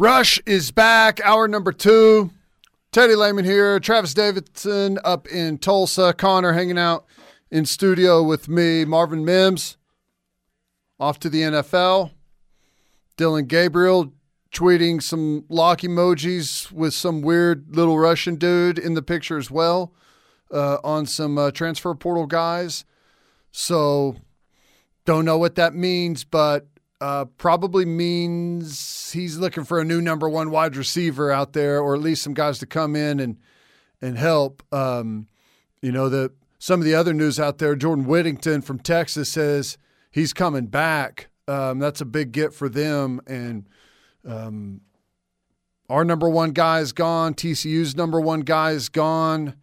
Rush is back. Hour number two. Teddy Lehman here. Travis Davidson up in Tulsa. Connor hanging out in studio with me. Marvin Mims off to the NFL. Dillon Gabriel tweeting some lock emojis with some weird little Russian dude in the picture as well uh, on some uh, transfer portal guys. So don't know what that means, but uh, probably means he's looking for a new number one wide receiver out there, or at least some guys to come in and and help. Um, you know, the some of the other news out there. Jordan Whittington from Texas says he's coming back. Um, that's a big get for them, and um, our number one guy is gone. TCU's number one guy is gone.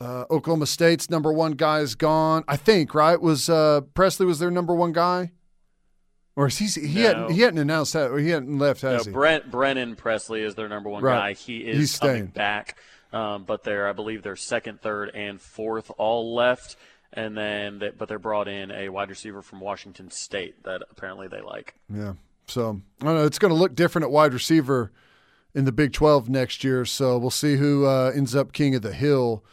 Uh, Oklahoma State's number one guy is gone. I think right was uh, Presley was their number one guy. Or is he? He No. hadn't. He hadn't announced that. Or he hadn't left, No, he? Brent Brennan Presley is their number one Right. guy. He is He's coming staying. back, um, but they're I believe they're second, third, and fourth all left, and then they, but they're brought in a wide receiver from Washington State that apparently they like. Yeah. So I don't know. It's going to look different at wide receiver in the Big Twelve next year. So we'll see who uh, ends up king of the hill.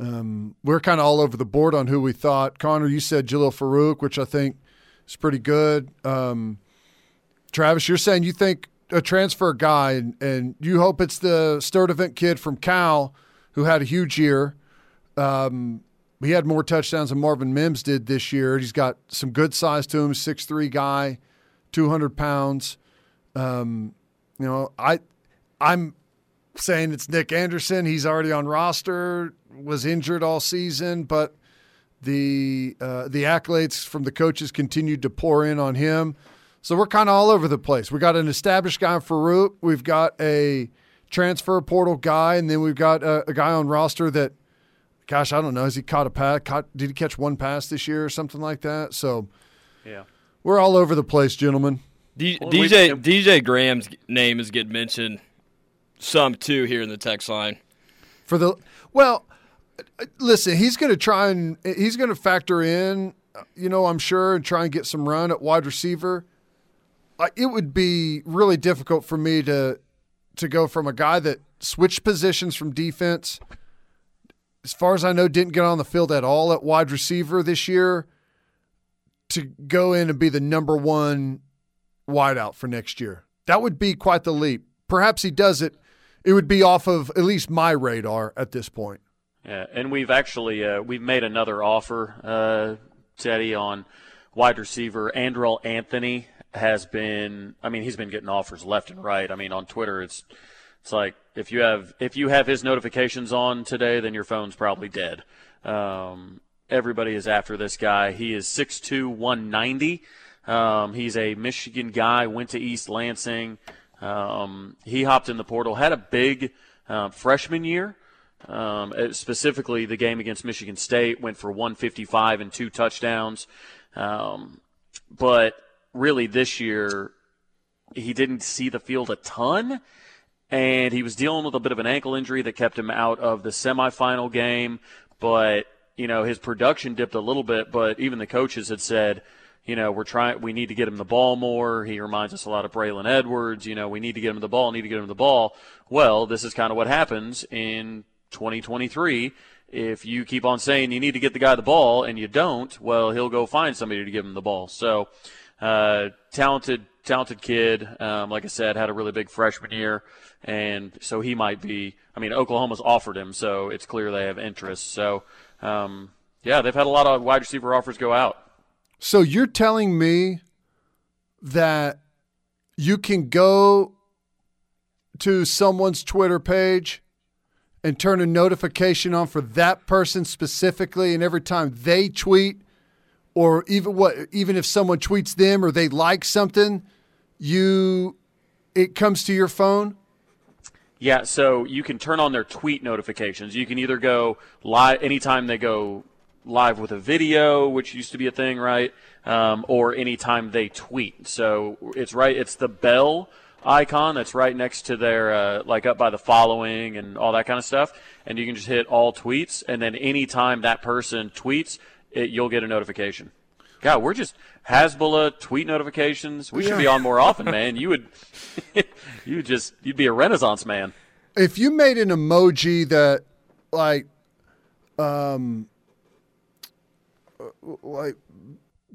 Um, we're kind of all over the board on who we thought. Connor, you said Jalil Farooq, which I think is pretty good. Um, Travis, you're saying you think a transfer guy, and, and you hope it's the Sturdivant kid from Cal who had a huge year. Um, he had more touchdowns than Marvin Mims did this year. He's got some good size to him, six three guy, two hundred pounds. Um, you know, I I'm saying it's Nic Anderson. He's already on roster, was injured all season, but the uh, the accolades from the coaches continued to pour in on him. So we're kind of all over the place. We got an established guy in Farooq. We've got a transfer portal guy, and then we've got a, a guy on roster that, gosh, I don't know. Has he caught a pass? Caught, did he catch one pass this year or something like that? So Yeah. we're all over the place, gentlemen. D- Well, DJ DJ Graham's name is getting mentioned some too here in the text line. for the well listen he's going to try and he's going to factor in you know i'm sure and try and get some run at wide receiver. It would be really difficult for me to to go from a guy that switched positions from defense as far as i know didn't get on the field at all at wide receiver this year to go in and be the number one wideout for next year. That would be quite the leap. Perhaps he does it it would be off of at least my radar at this point. Yeah, and we've actually uh, we've made another offer, uh, Teddy, on wide receiver. Andrel Anthony has been. I mean, he's been getting offers left and right. I mean, on Twitter, it's it's like if you have if you have his notifications on today, then your phone's probably dead. Um, everybody is after this guy. He is 6'2", 190. Um, he's a Michigan guy. Went to East Lansing. Um, he hopped in the portal. Had a big uh, freshman year. Um, specifically, the game against Michigan State went for 155 and two touchdowns. Um, but really, this year, he didn't see the field a ton, and he was dealing with a bit of an ankle injury that kept him out of the semifinal game. But you know, his production dipped a little bit. But even the coaches had said, you know, we're trying, we need to get him the ball more. He reminds us a lot of Braylon Edwards. You know, we need to get him the ball, need to get him the ball. Well, this is kind of what happens in 2023. If you keep on saying you need to get the guy the ball and you don't, well, he'll go find somebody to give him the ball. So, uh, talented, talented kid. Um, like I said, had a really big freshman year, and so he might be. I mean, Oklahoma's offered him, so it's clear they have interest. So, um, yeah, they've had a lot of wide receiver offers go out. So you're telling me that you can go to someone's Twitter page and turn a notification on for that person specifically, and every time they tweet, or even what, even if someone tweets them or they like something, you it comes to your phone. Yeah, so you can turn on their tweet notifications. You can either go live anytime they go live with a video, which used to be a thing, right? Um, or anytime they tweet. So it's right. It's the bell icon that's right next to their uh, like up by the following and all that kind of stuff. And you can just hit all tweets, and then anytime that person tweets, it, you'll get a notification. God, we're just Hasbulla tweet notifications. We should be on more often, man. You would, you just, you'd be a renaissance man. If you made an emoji that, like, um, like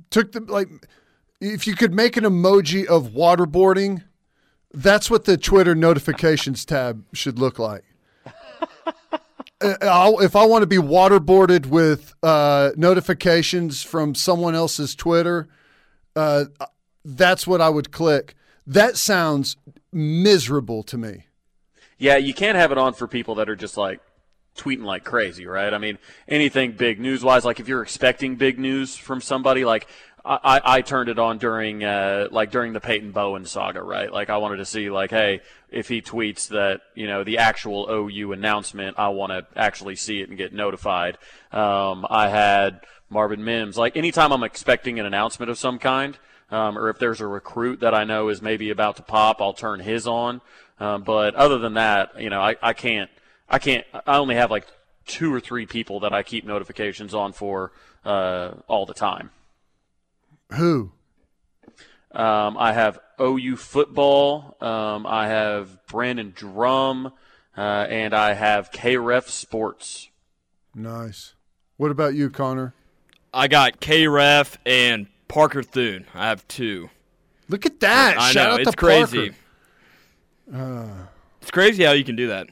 took the like, if you could make an emoji of waterboarding, that's what the Twitter notifications tab should look like. Uh, I'll, if I want to be waterboarded with uh, notifications from someone else's Twitter, uh, that's what I would click. That sounds miserable to me. Yeah, you can't have it on for people that are just like tweeting like crazy, right? I mean, anything big news wise, like if you're expecting big news from somebody, like I, I turned it on during uh, like during the Peyton Bowen saga, right? Like I wanted to see like, hey, if he tweets that you know the actual OU announcement, I want to actually see it and get notified. Um, I had Marvin Mims. Like anytime I'm expecting an announcement of some kind, um, or if there's a recruit that I know is maybe about to pop, I'll turn his on. Um, but other than that, you know, I, I can't, I can't, I only have like two or three people that I keep notifications on for uh, all the time. Who? Um, I have OU football. Um, I have Brandon Drumm, uh, and I have KREF Sports. Nice. What about you, Connor? I got KREF and Parker Thune. I have two. Look at that! I Shout know out it's to crazy. Parker. it's crazy how you can do that.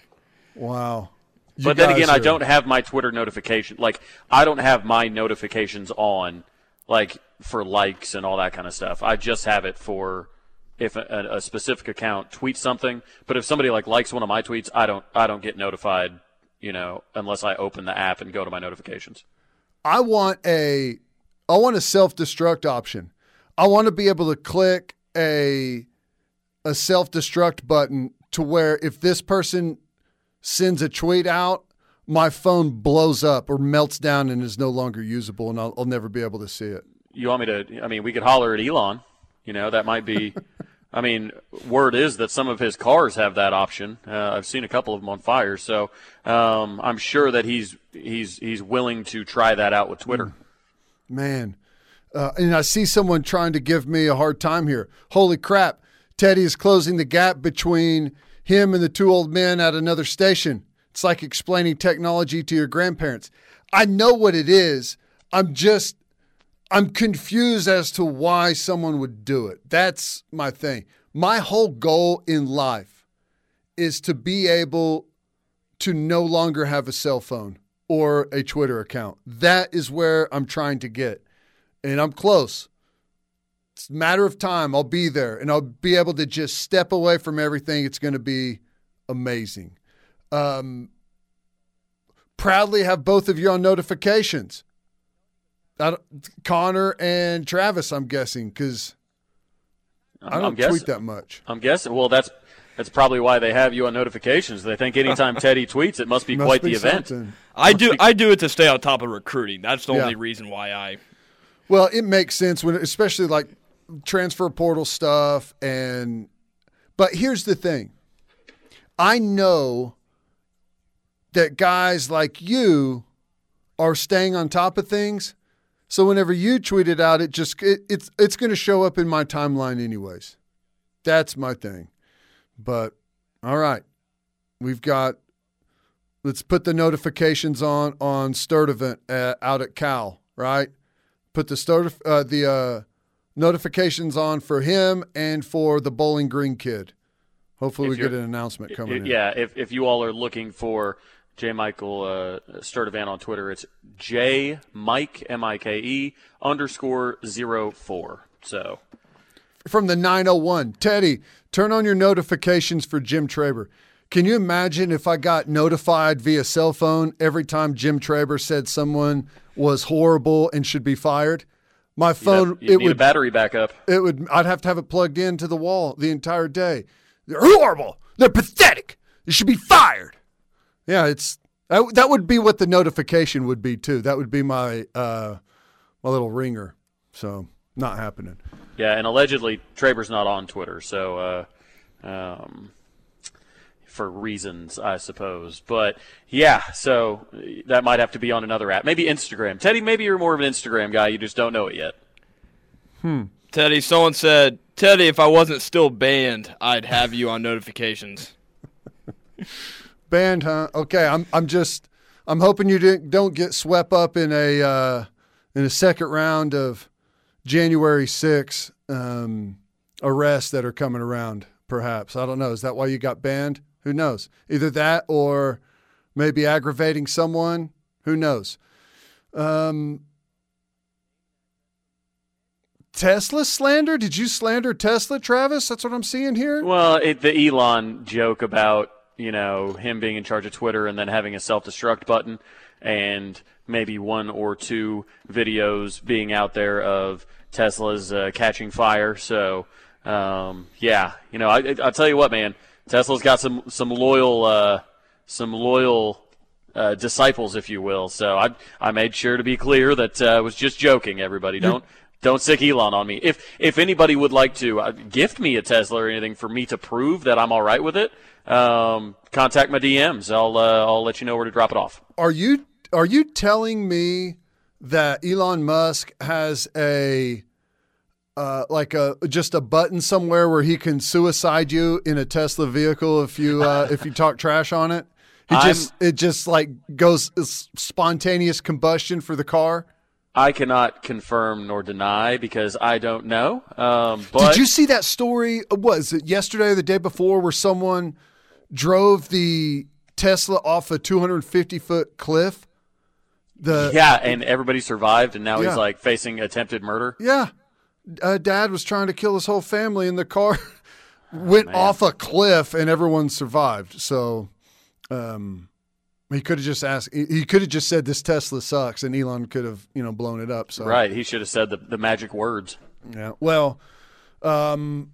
Wow. You but then guys again, I don't have my Twitter notification. Like, I don't have my notifications on, like, for likes and all that kind of stuff. I just have it for if a, a specific account tweets something. But if somebody like likes one of my tweets, I don't, I don't get notified. You know, unless I open the app and go to my notifications. I want a I want a self-destruct option. I want to be able to click a a self-destruct button to where if this person sends a tweet out, my phone blows up or melts down and is no longer usable and I'll, I'll never be able to see it. You want me to? I mean, we could holler at Elon. You know, that might be. I mean, word is that some of his cars have that option. Uh, I've seen a couple of them on fire, so um, I'm sure that he's he's he's willing to try that out with Twitter. Man. Uh, and I see someone trying to give me a hard time here. Holy crap. Teddy is closing the gap between him and the two old men at another station. It's like explaining technology to your grandparents. I know what it is. I'm just, I'm confused as to why someone would do it. That's my thing. My whole goal in life is to be able to no longer have a cell phone or a Twitter account. That is where I'm trying to get. And I'm close. It's a matter of time. I'll be there and I'll be able to just step away from everything. It's going to be amazing. Um, proudly have both of you on notifications. Connor and Travis, I'm guessing, because I I'm don't guessing. tweet that much. I'm guessing. Well, that's that's probably why they have you on notifications. They think anytime Teddy tweets, it must be Must quite be the event. something. I do I do it to stay on top of recruiting. That's the Yeah. only reason why I Well, it makes sense when, especially like transfer portal stuff, and but here's the thing: I know that guys like you are staying on top of things. So whenever you tweet it out, it just it, it's it's going to show up in my timeline anyways. That's my thing. But all right, we've got. Let's put the notifications on on Sturdivant uh, out at Cal, right? Put the uh, the uh, notifications on for him and for the Bowling Green kid. Hopefully, If we get an announcement coming in. Yeah, if if you all are looking for J. Michael uh, Sturdivant on Twitter, it's J Mike M I K E underscore zero four. So from the 901. Teddy, turn on your notifications for Jim Traber. Can you imagine if I got notified via cell phone every time Jim Traber said someone was horrible and should be fired? My phone, you it need a would, battery backup. it would, I'd have to have it plugged into the wall the entire day. They're horrible. They're pathetic. They should be fired. Yeah, it's that, that would be what the notification would be too. That would be my uh, my little ringer. So not happening. Yeah, and allegedly Traber's not on Twitter, so uh, um, for reasons I suppose. But yeah, so that might have to be on another app, maybe Instagram. Teddy, maybe you're more of an Instagram guy. You just don't know it yet. Hmm. Teddy, someone said, Teddy, if I wasn't still banned, I'd have you on notifications. Banned, huh? Okay, I'm I'm just I'm hoping you didn't, don't get swept up in a uh, in a second round of January 6 um, arrests that are coming around. Perhaps I don't know. Is that why you got banned? Who knows? Either that or maybe aggravating someone. Who knows? Um, Tesla slander? Did you slander Tesla, Travis? That's what I'm seeing here. Well, it, the Elon joke about you know him being in charge of Twitter and then having a self-destruct button, and maybe one or two videos being out there of Tesla's uh, catching fire. So um, yeah, you know, I, I'll tell you what, man, Tesla's got some some loyal uh, some loyal uh, disciples, if you will. So I I made sure to be clear that uh, I was just joking. Everybody, don't don't sick Elon on me. If if anybody would like to uh, gift me a Tesla or anything for me to prove that I'm all right with it, um, contact my DMs. I'll uh, I'll let you know where to drop it off. Are you are you telling me that Elon Musk has a uh, like a just a button somewhere where he can suicide you in a Tesla vehicle if you uh, if you talk trash on it? He I'm- just it just like goes spontaneous combustion for the car. I cannot confirm nor deny because I don't know. Um, but Did you see that story? uh, Was it yesterday or the day before where someone drove the Tesla off a 250 foot cliff? The yeah, and everybody survived, and now Yeah. he's like facing attempted murder. Yeah. Uh, Dad was trying to kill his whole family, and the car went off a cliff, and everyone survived. So, um, he could have just asked. He he could have just said, "This Tesla sucks," and Elon could have, you know, blown it up. So, Right? He should have said the, the magic words. yeah. Well, um,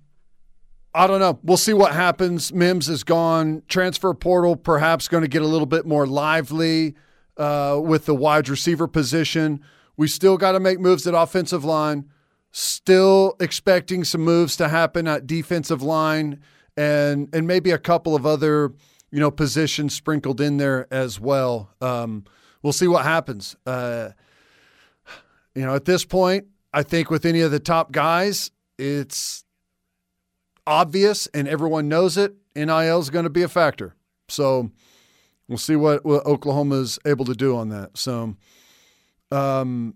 I don't know. We'll see what happens. Mims is gone. Transfer portal perhaps going to get a little bit more lively uh, with the wide receiver position. We still got to make moves at offensive line. Still expecting some moves to happen at defensive line and and maybe a couple of other you know positions sprinkled in there as well. Um, we'll see what happens. Uh, you know, at this point, I think with any of the top guys, it's obvious and everyone knows it. NIL is going to be a factor. So we'll see what, what Oklahoma is able to do on that. So um,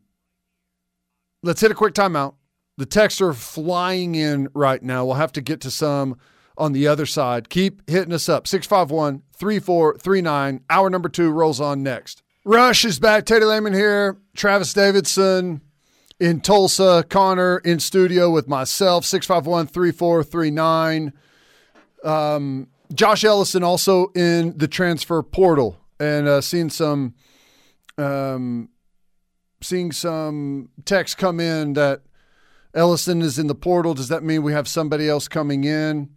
let's hit a quick timeout. The texts are flying in right now. We'll have to get to some on the other side. Keep hitting us up. 651 3439. Hour number two rolls on next. Rush is back. Teddy Lehman here. Travis Davidson in Tulsa. Connor in studio with myself. 651 3439. Um, Josh Ellison also in the transfer portal and uh, seeing some um, seeing some text come in that Ellison is in the portal. Does that mean we have somebody else coming in?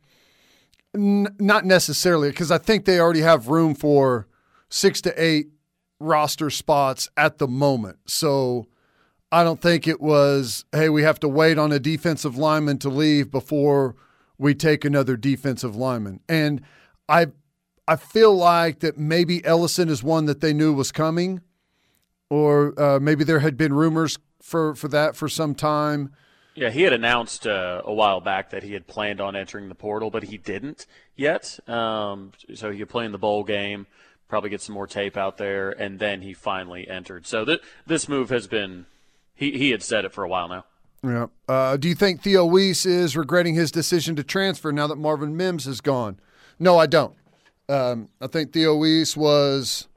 N- not necessarily, because I think they already have room for six to eight roster spots at the moment. So I don't think it was, hey, we have to wait on a defensive lineman to leave before we take another defensive lineman. And I I feel like that maybe Ellison is one that they knew was coming, or uh, maybe there had been rumors for, for that for some time. Yeah, he had announced uh, a while back that he had planned on entering the portal, but he didn't yet. Um, so he could play in the bowl game, probably get some more tape out there, and then he finally entered. So th- this move has been he he had said it for a while now. Yeah. Uh, do you think Theo Wease is regretting his decision to transfer now that Marvin Mims is gone? No, I don't. Um, I think Theo Wease was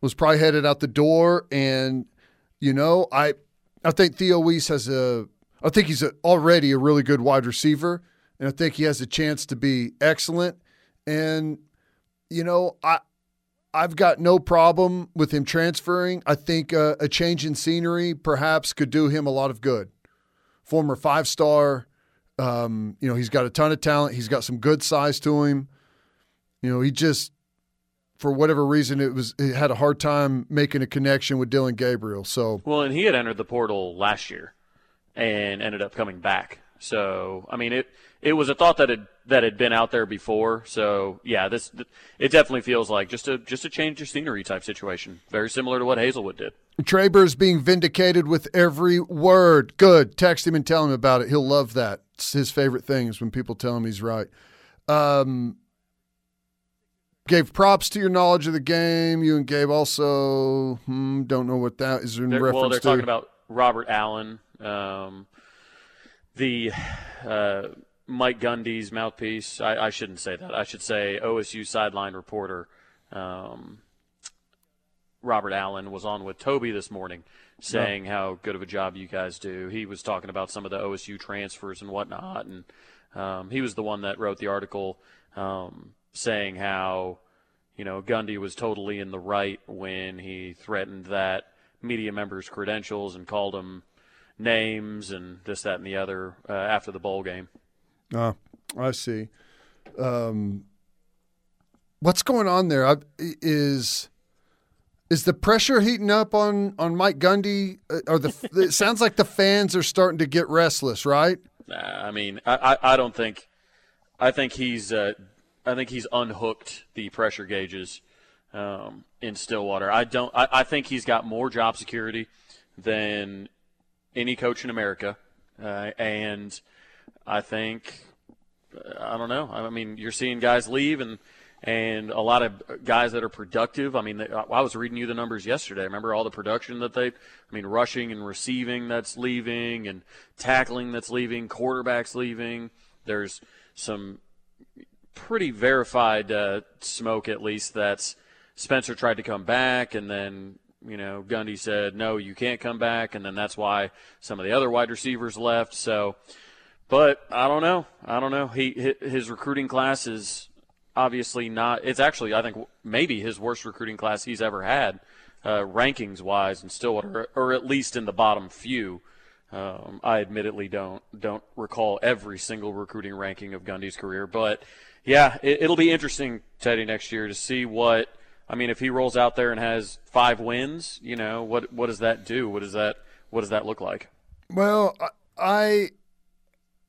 was probably headed out the door, and you know, I I think Theo Wease has a I think he's a, already a really good wide receiver, and I think he has a chance to be excellent. And you know, I I've got no problem with him transferring. I think uh, a change in scenery perhaps could do him a lot of good former five star. Um, you know, he's got a ton of talent. He's got some good size to him. You know, he just, for whatever reason, it was he had a hard time making a connection with Dillon Gabriel. So Well, and he had entered the portal last year and ended up coming back So I mean it it was a thought that had that had been out there before. So yeah, this it definitely feels like just a just a change of scenery type situation, very similar to what Haselwood did. Traber's being vindicated with every word. Good. Text him and tell him about it. He'll love that. It's his favorite thing is when people tell him he's right. Um, gave props to your knowledge of the game. You and Gabe also hmm, don't know what that is in they're, reference well, they're to. talking about Robert Allen, um, the uh, Mike Gundy's mouthpiece. I, I, shouldn't say that. I should say OSU sideline reporter. Um, Robert Allen was on with Toby this morning saying how good of a job you guys do. He was talking about some of the OSU transfers and whatnot, and um, he was the one that wrote the article um, saying how you know Gundy was totally in the right when he threatened that media members' credentials and called them names and this, that, and the other uh, after the bowl game. Ah, I see. Um, what's going on there? I, is is the pressure heating up on on Mike Gundy? Uh, or the it sounds like the fans are starting to get restless, right? I mean, I, I, I don't think. I think he's. Uh, I think he's unhooked the pressure gauges um, in Stillwater. I don't. I, I, think he's got more job security than any coach in America, uh, and I think. I don't know. I mean, you're seeing guys leave and and a lot of guys that are productive. I mean, I was reading you the numbers yesterday. Remember all the production that they, I mean, rushing and receiving that's leaving, and tackling that's leaving, quarterbacks leaving. There's some pretty verified uh, smoke, at least, that's Spencer tried to come back, and then you know Gundy said no, you can't come back, and then that's why some of the other wide receivers left. So, but I don't know. I don't know. He his recruiting class is obviously not. It's actually, I think, maybe his worst recruiting class he's ever had, uh, rankings wise, in Stillwater, or at least in the bottom few. Um, I admittedly don't don't recall every single recruiting ranking of Gundy's career, but yeah, it, will be interesting, Teddy, next year to see what. I mean, if he rolls out there and has five wins, you know, what what does that do? What does that what does that look like? Well, I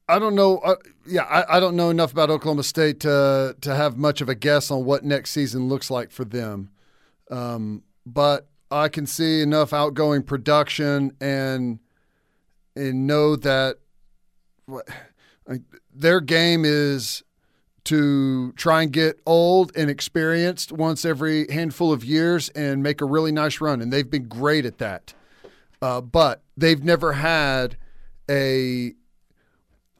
I don't know. Uh, yeah, I, I, don't know enough about Oklahoma State to to have much of a guess on what next season looks like for them. Um, but I can see enough outgoing production and and know that what, their game is to try and get old and experienced once every handful of years and make a really nice run, and they've been great at that. Uh, but they've never had a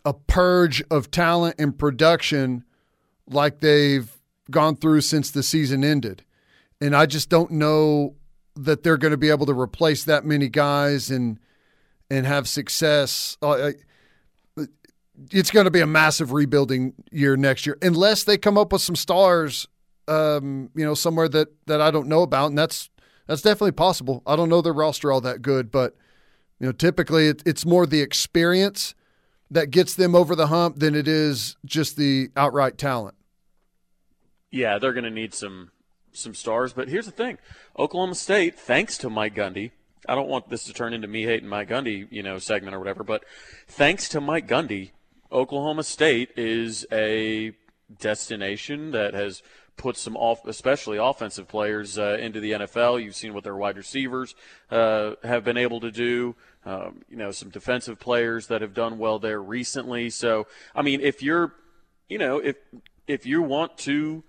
a purge of talent and production like they've gone through since the season ended. And I just don't know that they're going to be able to replace that many guys and and have success. Uh, it's going to be a massive rebuilding year next year unless they come up with some stars um, you know somewhere that that I don't know about and that's that's definitely possible. I don't know their roster all that good, but you know typically it, it's more the experience that gets them over the hump than it is just the outright talent. Yeah, they're going to need some some stars, but here's the thing: Oklahoma State, thanks to Mike Gundy, I don't want this to turn into me hating Mike Gundy, you know, segment or whatever, but thanks to Mike Gundy, Oklahoma State is a destination that has put some off, especially offensive players uh, into the NFL. You've seen what their wide receivers uh, have been able to do. Um, you know, some defensive players that have done well there recently. So, I mean, if you're, you know, if if you want to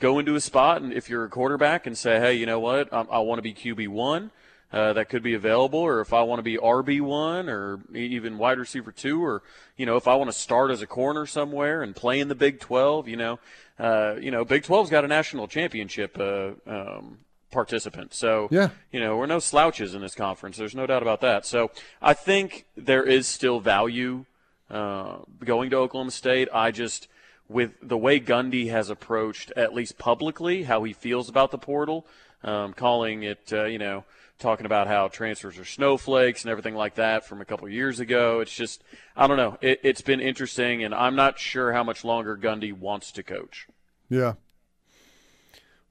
go into a spot and if you're a quarterback and say, hey, you know what, I, I want to be QB one. Uh, that could be available, or if I want to be RB one, or even wide receiver two, or you know, if I want to start as a corner somewhere and play in the Big Twelve, you know, uh, you know, Big 12's got a national championship uh, um, participant. So, yeah. you know, we're no slouches in this conference. There's no doubt about that. So, I think there is still value uh, going to Oklahoma State. I just, with the way Gundy has approached, at least publicly, how he feels about the portal, um, calling it, uh, you know, talking about how transfers are snowflakes and everything like that from a couple years ago. It's just, I don't know. It, has been interesting, and I'm not sure how much longer Gundy wants to coach. Yeah.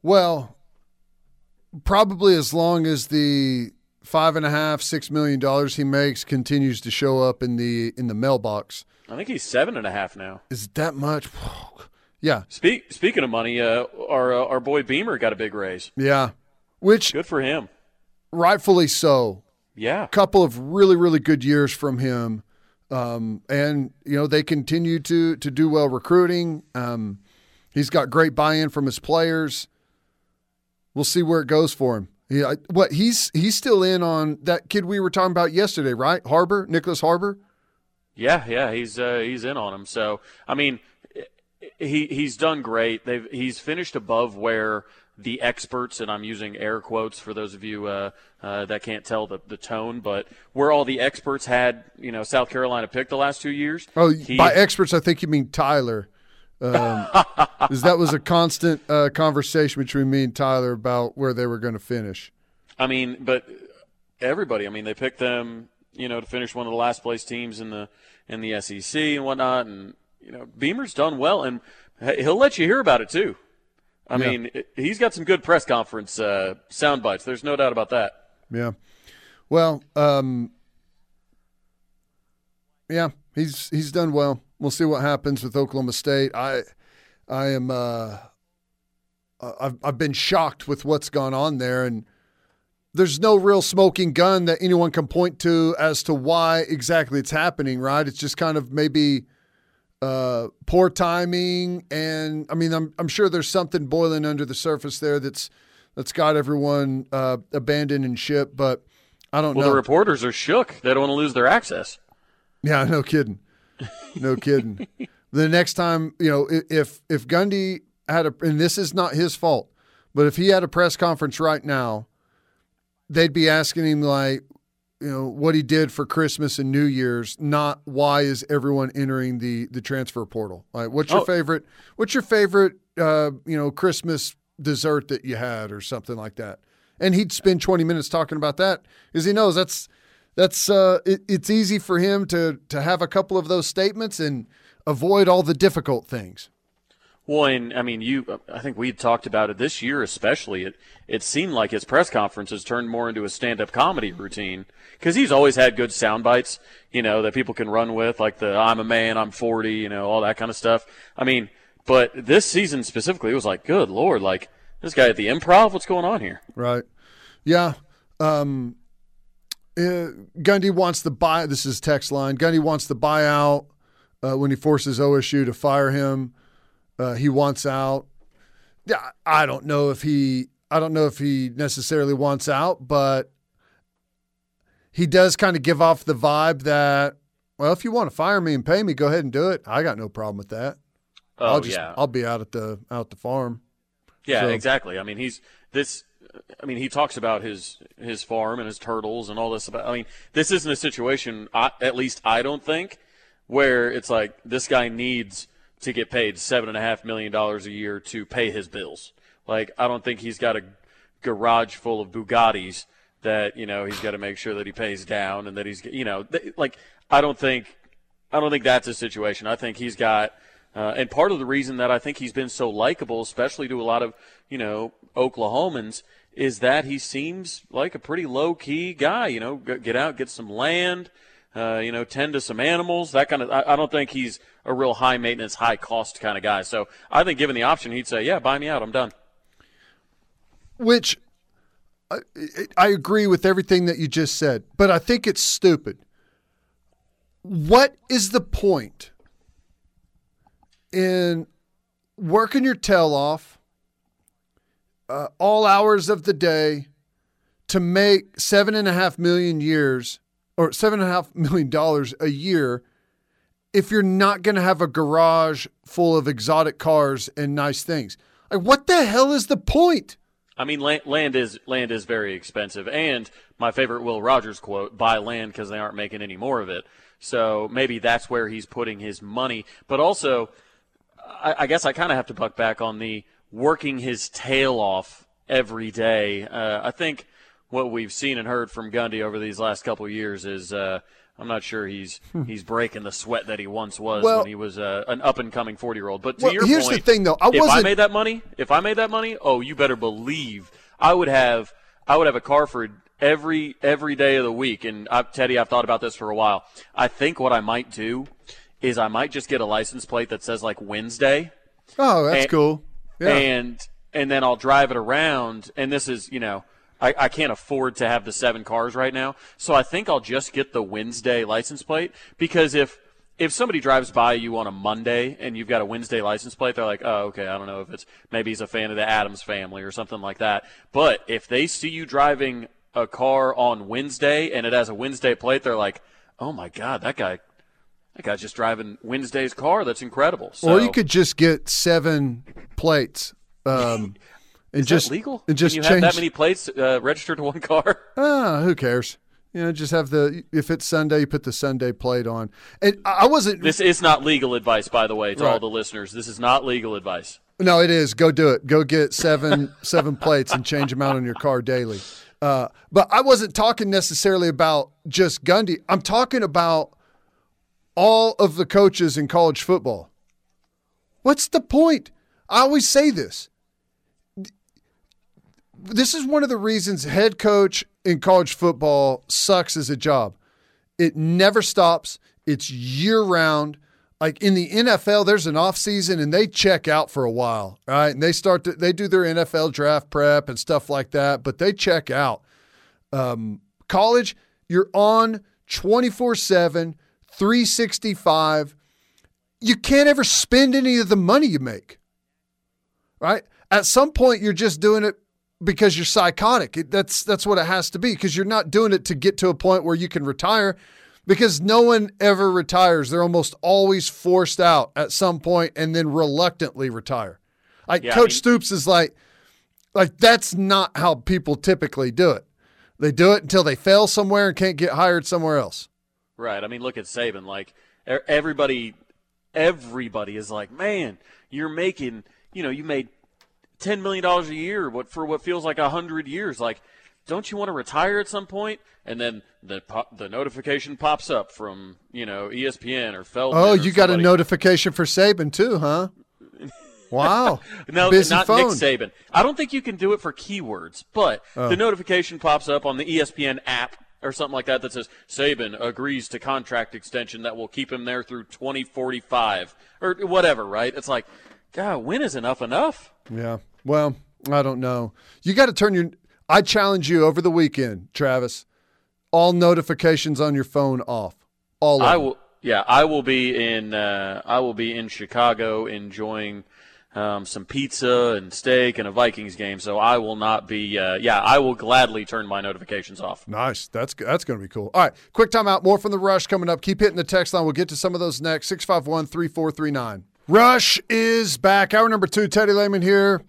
Well, probably as long as the five and a half, six million dollars he makes continues to show up in the in the mailbox. I think he's seven and a half now. Is that much? yeah. Speak, speaking of money, uh, our uh, our boy Beamer got a big raise. Yeah. Which good for him. Rightfully so. Yeah. A couple of really really good years from him. Um, and you know they continue to to do well recruiting. Um, he's got great buy-in from his players. We'll see where it goes for him. Yeah, what he's he's still in on that kid we were talking about yesterday, right? Harbor, Nyckoles Harbor. Yeah, yeah, he's uh, he's in on him. So I mean, he he's done great. They've he's finished above where the experts, and I'm using air quotes for those of you uh, uh, that can't tell the, the tone, but where all the experts had, you know, South Carolina picked the last two years. Oh, he, by experts, I think you mean Tyler. Um, that was a constant uh, conversation between me and Tyler about where they were going to finish. I mean, but everybody, I mean, they picked them, you know, to finish one of the last place teams in the in the SEC and whatnot, and you know, Beamer's done well, and he'll let you hear about it too. I yeah. mean, he's got some good press conference uh, sound bites. There's no doubt about that. Yeah. Well, um, yeah, he's he's done well. We'll see what happens with Oklahoma State. I I am uh, I've I've been shocked with what's gone on there, and there's no real smoking gun that anyone can point to as to why exactly it's happening. Right? It's just kind of maybe uh, poor timing, and I mean, I'm I'm sure there's something boiling under the surface there that's that's got everyone uh, abandoning ship, but I don't well, know. The reporters are shook; they don't want to lose their access. Yeah, no kidding, no kidding. the next time, you know, if if Gundy had a, and this is not his fault, but if he had a press conference right now, they'd be asking him like, you know what he did for Christmas and New Year's, not why is everyone entering the the transfer portal. Like, what's your oh. favorite? What's your favorite? Uh, you know, Christmas dessert that you had, or something like that. And he'd spend twenty minutes talking about that, because he knows that's that's uh, it, it's easy for him to to have a couple of those statements and avoid all the difficult things. Well, and I mean, you. I think we talked about it this year, especially. It it seemed like his press conferences turned more into a stand-up comedy routine because he's always had good sound bites, you know, that people can run with, like the "I'm a man, I'm 40," you know, all that kind of stuff. I mean, but this season specifically, it was like, good lord, like this guy at the Improv, what's going on here? Right. Yeah. Um, uh, Gundy wants the buy. This is text line. Gundy wants the buyout uh, when he forces OSU to fire him. Uh, he wants out. Yeah, I don't know if he. I don't know if he necessarily wants out, but he does kind of give off the vibe that, well, if you want to fire me and pay me, go ahead and do it. I got no problem with that. Oh I'll just, yeah, I'll be out at the out the farm. Yeah, so. exactly. I mean, he's this. I mean, he talks about his his farm and his turtles and all this. About. I mean, this isn't a situation. I, at least I don't think where it's like this guy needs to get paid seven and a half million dollars a year to pay his bills. Like I don't think he's got a garage full of Bugattis that you know he's got to make sure that he pays down and that he's you know like I don't think I don't think that's a situation. I think he's got uh, and part of the reason that I think he's been so likable, especially to a lot of you know Oklahomans, is that he seems like a pretty low key guy. You know, get out, get some land uh, you know, tend to some animals, that kind of. I, I, don't think he's a real high maintenance, high cost kind of guy. So I think given the option, he'd say, "Yeah, buy me out. I'm done." Which I, I agree with everything that you just said, but I think it's stupid. What is the point in working your tail off uh, all hours of the day to make seven and a half million years or seven and a half million dollars a year if you're not going to have a garage full of exotic cars and nice things. Like, what the hell is the point? I mean, land, land is land is very expensive, and my favorite Will Rogers quote: "Buy land because they aren't making any more of it." So maybe that's where he's putting his money. But also, I, I guess I kind of have to buck back on the working his tail off every day. Uh, I think what we've seen and heard from Gundy over these last couple years is uh, I'm not sure he's hmm. he's breaking the sweat that he once was well, when he was uh, an up and coming 40 year old. But to well, your here's point, the thing though, I if. I made that money, if I made that money, oh, you better believe I would have I would have a car for every every day of the week. And I, Teddy, I've thought about this for a while. I think what I might do is I might just get a license plate that says like Wednesday. Oh, that's And- cool. Yeah. and and then I'll drive it around. And this is, you know, I, I can't afford to have the seven cars right now, so I think I'll just get the Wednesday license plate because if if somebody drives by you on a Monday and you've got a Wednesday license plate, they're like, oh, okay, I don't know if it's maybe he's a fan of the Addams family or something like that. But if they see you driving a car on Wednesday and it has a Wednesday plate, they're like, oh my god, that guy. That guy's just driving Wednesday's car. That's incredible. So, or you could just get seven plates. Um, and Is just legal? and just Can you have that many plates uh, registered to one car? Ah, who cares? You know, just have the if it's Sunday, you put the Sunday plate on. And I wasn't. This is not legal advice, by the way, to all the listeners. This is not legal advice. No, it is. Go do it. Go get seven seven plates and change them out on your car daily. Uh, but I wasn't talking necessarily about just Gundy. I'm talking about all of the coaches in college football. What's the point? I always say this. This is one of the reasons head coach in college football sucks as a job. It never stops. It's year round. Like in the NFL, there's an off season and they check out for a while, right? And they start to they do their NFL draft prep and stuff like that, but they check out. Um, college, you're on 24 7, 365. You can't ever spend any of the money you make, right? At some point, you're just doing it because you're psychotic. It, that's that's what it has to be because you're not doing it to get to a point where you can retire because no one ever retires. They're almost always forced out at some point and then reluctantly retire. Like Yeah, I Coach mean- Stoops is like like that's not how people typically do it. They do it until they fail somewhere and can't get hired somewhere else. Right. I mean, look at Saban. Like everybody, everybody is like, man, you're making, you know, you made ten million dollars a year, what for what feels like a hundred years. Like, don't you want to retire at some point? And then the the notification pops up from you know ESPN or Feldman. Oh, you got a notification for Saban too, huh? Wow. No, Busy not phone. Oh. Nick Saban. I don't think you can do it for keywords, but oh. the notification pops up on the ESPN app or something like that that says Saban agrees to contract extension that will keep him there through 2045 or whatever, right? It's like, God, when is enough enough? Yeah. Well, I don't know. You got to turn your. I challenge you over the weekend, Travis. All notifications on your phone off. All of I them. will. Yeah, I will be in. Uh, I will be in Chicago enjoying um, some pizza and steak and a Vikings game. So I will not be. Uh, yeah, I will gladly turn my notifications off. Nice. That's that's going to be cool. All right. Quick timeout. More from the Rush coming up. Keep hitting the text line. We'll get to some of those next. 651 3439. Rush is back. Hour number two. Teddy Lehman here.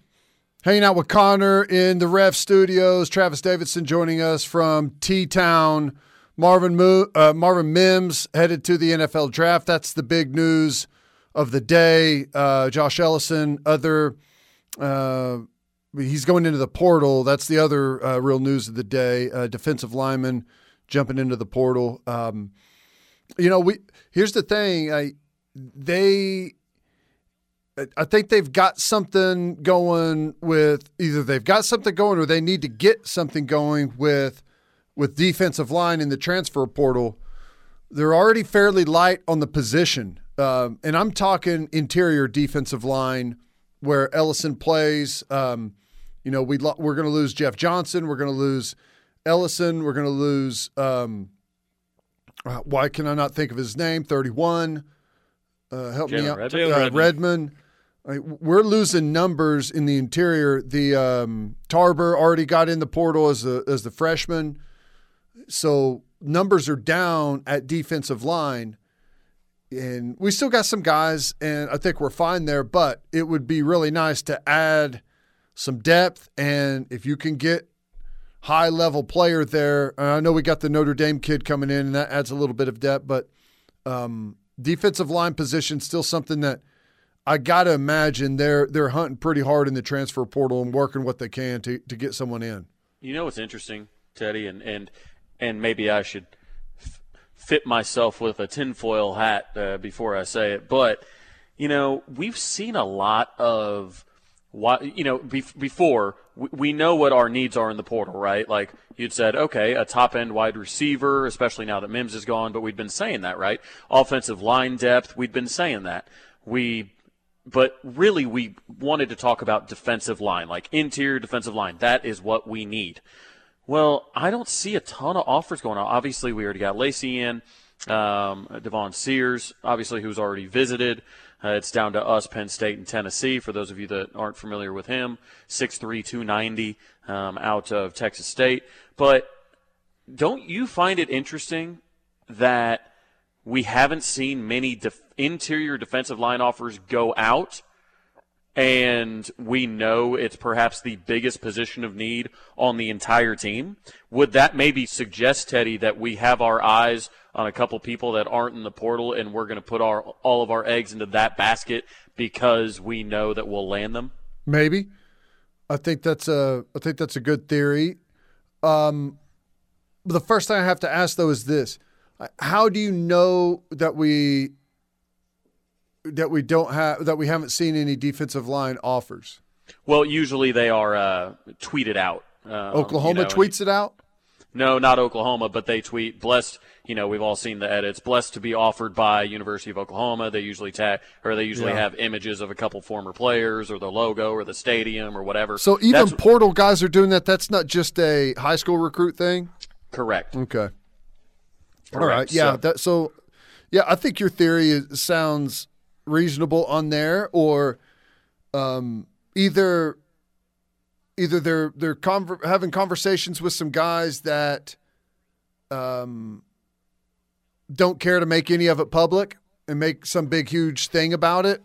Hanging out with Connor in the Rev Studios. Travis Davidson joining us from T Town. Marvin Mo- uh, Marvin Mims headed to the NFL draft. That's the big news of the day. Uh, Josh Ellison, other uh, he's going into the portal. That's the other uh, real news of the day. Uh, defensive lineman jumping into the portal. Um, you know, we here's the thing. I they I think they've got something going with either they've got something going or they need to get something going with with defensive line in the transfer portal. They're already fairly light on the position, um, and I'm talking interior defensive line where Ellison plays. Um, you know, we lo- we're going to lose Jeff Johnson. We're going to lose Ellison. We're going to lose. Um, uh, why can I not think of his name? Thirty-one. Uh, help me out. Redmond? Uh, Redmond. We're losing numbers in the interior. The um, Tarber already got in the portal as the as the freshman, so numbers are down at defensive line, and we still got some guys, and I think we're fine there. But it would be really nice to add some depth, and if you can get high level player there, I know we got the Notre Dame kid coming in, and that adds a little bit of depth, but um, defensive line position still something that I got to imagine they're they're hunting pretty hard in the transfer portal and working what they can to to get someone in. You know what's interesting, Teddy, and and and maybe I should f- fit myself with a tinfoil hat uh, before I say it, but you know we've seen a lot of why you know be, before we, we know what our needs are in the portal, right? Like you'd said, okay, a top end wide receiver, especially now that Mims is gone, but we'd been saying that, right? Offensive line depth, we'd been saying that. We but really we wanted to talk about defensive line, like interior defensive line. That is what we need. Well, I don't see a ton of offers going on. Obviously, we already got Lacey in, um, Davon Sears, obviously, who's already visited. Uh, it's down to us, Penn State and Tennessee. For those of you that aren't familiar with him, 6'3", 290 um, out of Texas State. But don't you find it interesting that we haven't seen many def- interior defensive line offers go out? and we know it's perhaps the biggest position of need on the entire team, would that maybe suggest, Teddy, that we have our eyes on a couple people that aren't in the portal and we're going to put our all of our eggs into that basket because we know that we'll land them? Maybe. I think that's a I think that's a good theory. Um, the first thing I have to ask though is this: How do you know that we that we don't have that we haven't seen any defensive line offers? Well, usually they are uh, tweeted out. Um, Oklahoma you know, tweets it out. No, not Oklahoma, but they tweet blessed. You know, we've all seen the edits. Blessed to be offered by University of Oklahoma. They usually tag or they usually Yeah. have images of a couple former players or the logo or the stadium or whatever. So even That's portal guys are doing that. That's not just a high school recruit thing. correct. Okay. All Correct. right. Yeah. So- that, so, yeah, I think your theory is, sounds reasonable on there, or um, either either they're they're conver- having conversations with some guys that um, don't care to make any of it public and make some big huge thing about it,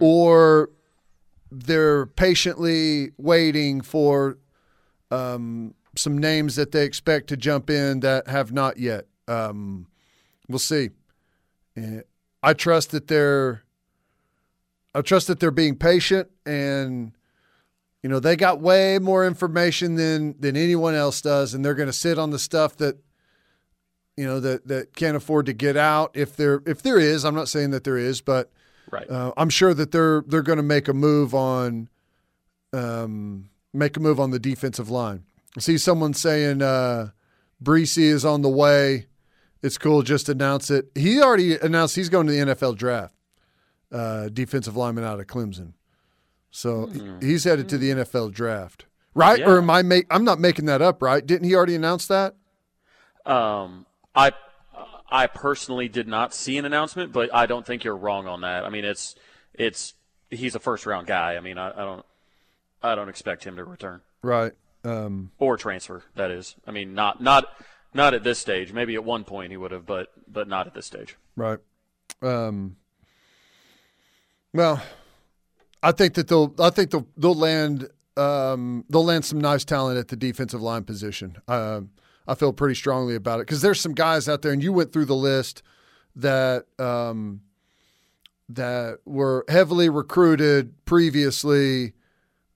or they're patiently waiting for um, some names that they expect to jump in that have not yet. Um, we'll see. Eh, I trust that they're. I trust that they're being patient, and you know they got way more information than than anyone else does, and they're going to sit on the stuff that you know that that can't afford to get out. If there if there is, I'm not saying that there is, but Right. uh, I'm sure that they're they're going to make a move on, um, make a move on the defensive line. I see someone saying uh, Bresee is on the way. It's cool. Just announce it. He already announced he's going to the NFL draft. Uh, defensive lineman out of Clemson, so he's headed to the NFL draft, right? Yeah. Or am I make? I'm not making that up, right? Didn't he already announce that? Um, I I personally did not see an announcement, but I don't think you're wrong on that. I mean, it's it's he's a first round guy. I mean, I, I don't I don't expect him to return Right. Um, or transfer. That is, I mean, not not not at this stage. Maybe at one point he would have, but but not at this stage. Right. Um, well, I think that they'll. I think they'll. They'll land. Um, they'll land some nice talent at the defensive line position. Um, I feel pretty strongly about it because there's some guys out there, and you went through the list that um, that were heavily recruited previously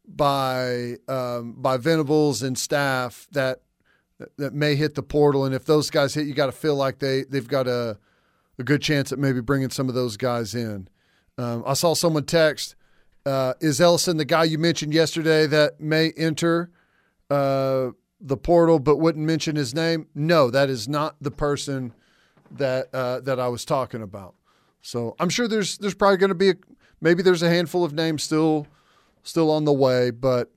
by um, by Venables and staff that that may hit the portal, and if those guys hit, you got to feel like they they've got a a good chance at maybe bringing some of those guys in. Um, I saw someone text, uh, "Is Ellison the guy you mentioned yesterday that may enter uh, the portal but wouldn't mention his name?" No, that is not the person that uh, that I was talking about. So I'm sure there's there's probably going to be a, maybe there's a handful of names still still on the way, but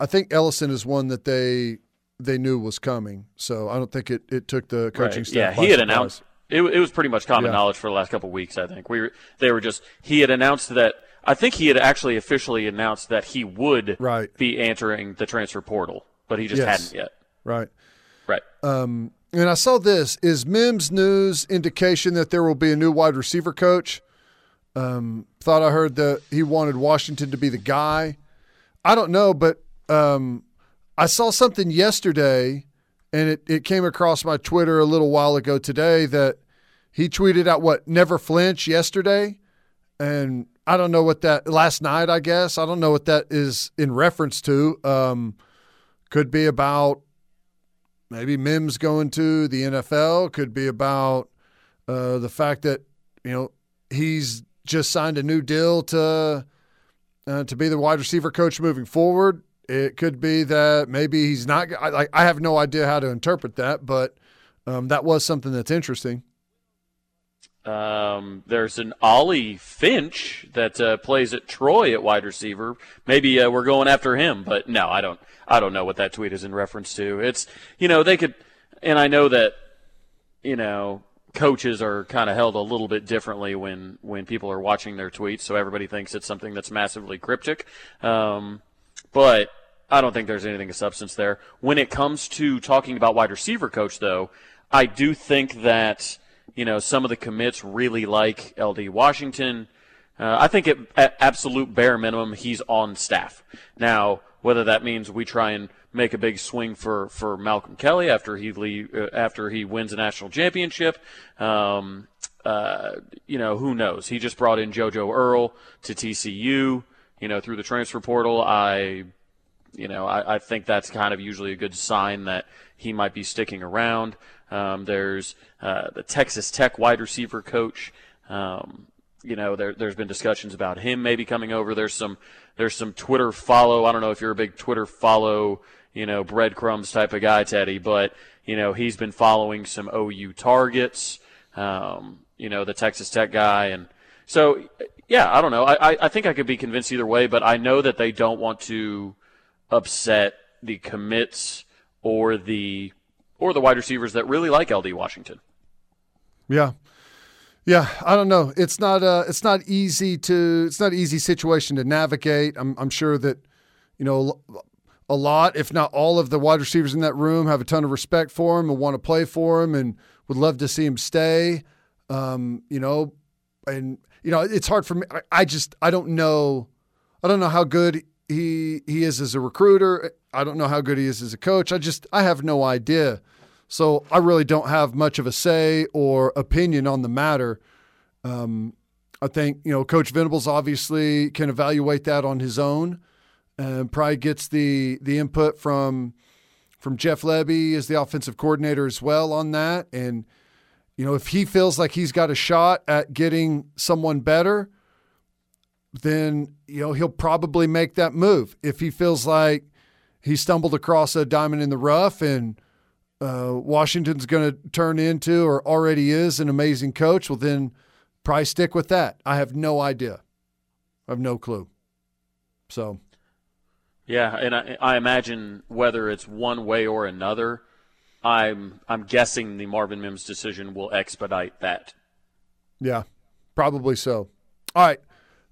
I think Ellison is one that they they knew was coming. So I don't think it, it took the coaching Right. staff. Yeah, he had surprise. announced. It, it was pretty much common Yeah. knowledge for the last couple of weeks. I think we were, they were just he had announced that. I think he had actually officially announced that he would Right. be entering the transfer portal, but he just Yes. hadn't yet. right. Right. Um, and I saw this is Mims news indication that there will be a new wide receiver coach. Um, thought I heard that he wanted Washington to be the guy. I don't know, but um, I saw something yesterday, and it, it came across my Twitter a little while ago today that he tweeted out what never flinch yesterday, and I don't know what that last night. I guess I don't know what that is in reference to. Um, could be about maybe Mims going to the NFL. Could be about uh, the fact that you know he's just signed a new deal to uh, to be the wide receiver coach moving forward. It could be that maybe he's not. I, I have no idea how to interpret that, but um, that was something that's interesting. Um, there's an Ollie Finch that uh, plays at Troy at wide receiver. Maybe uh, we're going after him, but no, I don't. I don't know what that tweet is in reference to. It's you know they could, and I know that you know coaches are kind of held a little bit differently when when people are watching their tweets, so everybody thinks it's something that's massively cryptic. Um, but I don't think there's anything of substance there. When it comes to talking about wide receiver coach, though, I do think that you know, some of the commits really like LD Washington. Uh, I think at absolute bare minimum, he's on staff. Now, whether that means we try and make a big swing for, for Malcolm Kelly after he leave, uh, after he wins a national championship, um, uh, you know, who knows? He just brought in JoJo Earle to TCU, you know, through the transfer portal. I, you know, I, I think that's kind of usually a good sign that he might be sticking around. Um, there's uh, the Texas Tech wide receiver coach. Um, you know, there, has been discussions about him maybe coming over. There's some there's some Twitter follow. I don't know if you're a big Twitter follow, you know, breadcrumbs type of guy, Teddy, but you know he's been following some OU targets. Um, you know, the Texas Tech guy, and so yeah, I don't know. I, I think I could be convinced either way, but I know that they don't want to upset the commits or the or the wide receivers that really like LD Washington. Yeah. Yeah, I don't know. It's not uh it's not easy to it's not easy situation to navigate. I'm I'm sure that you know a lot, if not all of the wide receivers in that room have a ton of respect for him and want to play for him and would love to see him stay. Um, you know, and you know, it's hard for me. I, just I don't know I don't know how good he he is as a recruiter. I don't know how good he is as a coach. I just I have no idea. So I really don't have much of a say or opinion on the matter. Um, I think you know Coach Venables obviously can evaluate that on his own, and probably gets the the input from from Jeff Lebby as the offensive coordinator as well on that. And you know if he feels like he's got a shot at getting someone better, then you know he'll probably make that move. If he feels like he stumbled across a diamond in the rough and uh, Washington's going to turn into or already is an amazing coach, well then probably stick with that. I have no idea. I have no clue. So. Yeah, and I, I imagine whether it's one way or another, I'm I'm guessing the Marvin Mims decision will expedite that. Yeah, probably so. All right.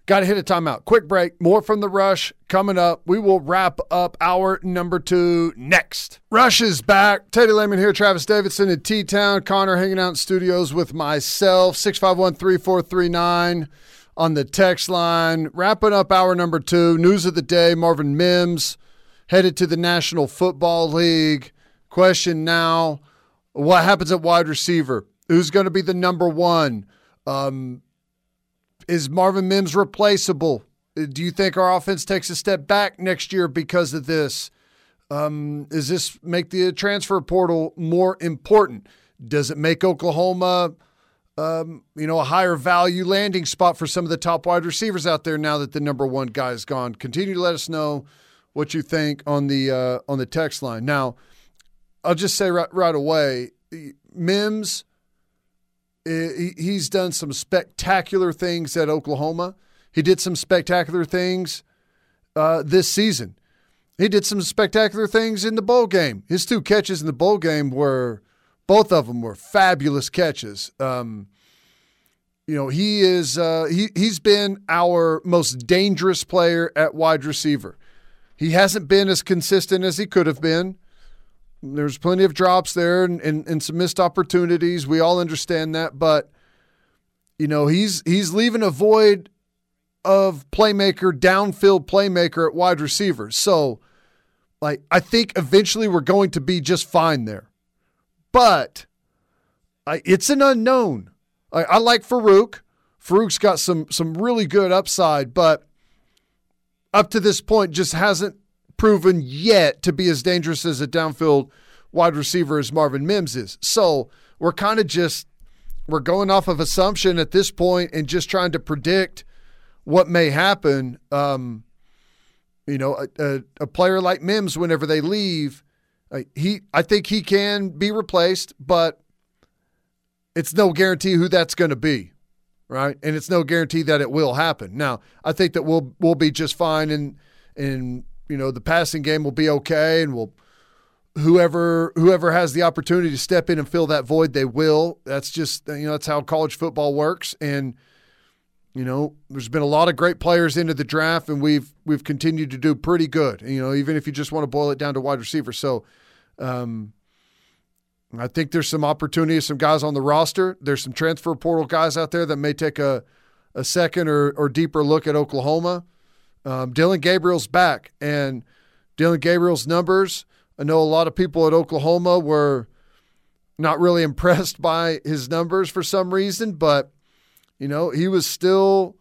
Got to hit a timeout. Quick break. More from the Rush coming up. We will wrap up hour number two next. Rush is back. Teddy Lehman here, Travis Davidson in T Town. Connor hanging out in studios with myself. 651 3439 on the text line. Wrapping up hour number two. News of the day Marvin Mims headed to the National Football League. Question now what happens at wide receiver? Who's going to be the number one? Um, is Marvin Mims replaceable? Do you think our offense takes a step back next year because of this? Um, does this make the transfer portal more important? Does it make Oklahoma, um, you know, a higher value landing spot for some of the top wide receivers out there now that the number one guy is gone? Continue to let us know what you think on the uh, on the text line. Now, I'll just say right, right away, Mims he's done some spectacular things at Oklahoma. He did some spectacular things uh, this season. He did some spectacular things in the bowl game. His two catches in the bowl game were, both of them were fabulous catches. Um, you know, he is uh, he he's been our most dangerous player at wide receiver. He hasn't been as consistent as he could have been. There's plenty of drops there and, and, and some missed opportunities. We all understand that, but you know he's he's leaving a void of playmaker, downfield playmaker at wide receiver. So, like, I think eventually we're going to be just fine there. But I, it's an unknown. I, I like Farooq. Farooq's got some some really good upside, but up to this point just hasn't proven yet to be as dangerous as a downfield wide receiver as Marvin Mims is. So we're kind of just we're going off of assumption at this point and just trying to predict what may happen. Um, you know, a, a, a, player like Mims, whenever they leave, uh, he I think he can be replaced, but it's no guarantee who that's going to be, right? And it's no guarantee that it will happen. Now, I think that we'll we'll be just fine, and and you know the passing game will be okay, and we'll whoever whoever has the opportunity to step in and fill that void, they will. That's just you know that's how college football works, and you know there's been a lot of great players into the draft, and we've we've continued to do pretty good. You know, even if you just want to boil it down to wide receiver. So, um, I think there's some opportunity, some guys on the roster. There's some transfer portal guys out there that may take a a second or, or deeper look at Oklahoma. Um, Dillon Gabriel's back, and Dillon Gabriel's numbers I know a lot of people at Oklahoma were not really impressed by his numbers for some reason, but you know he was still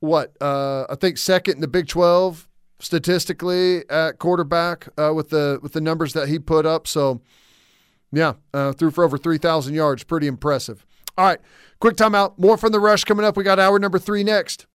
what uh, I think second in the Big Twelve statistically at quarterback uh, with the with the numbers that he put up. So yeah, uh, threw for over three thousand yards, pretty impressive. All right, quick timeout. More from the rush coming up. We got hour number three next.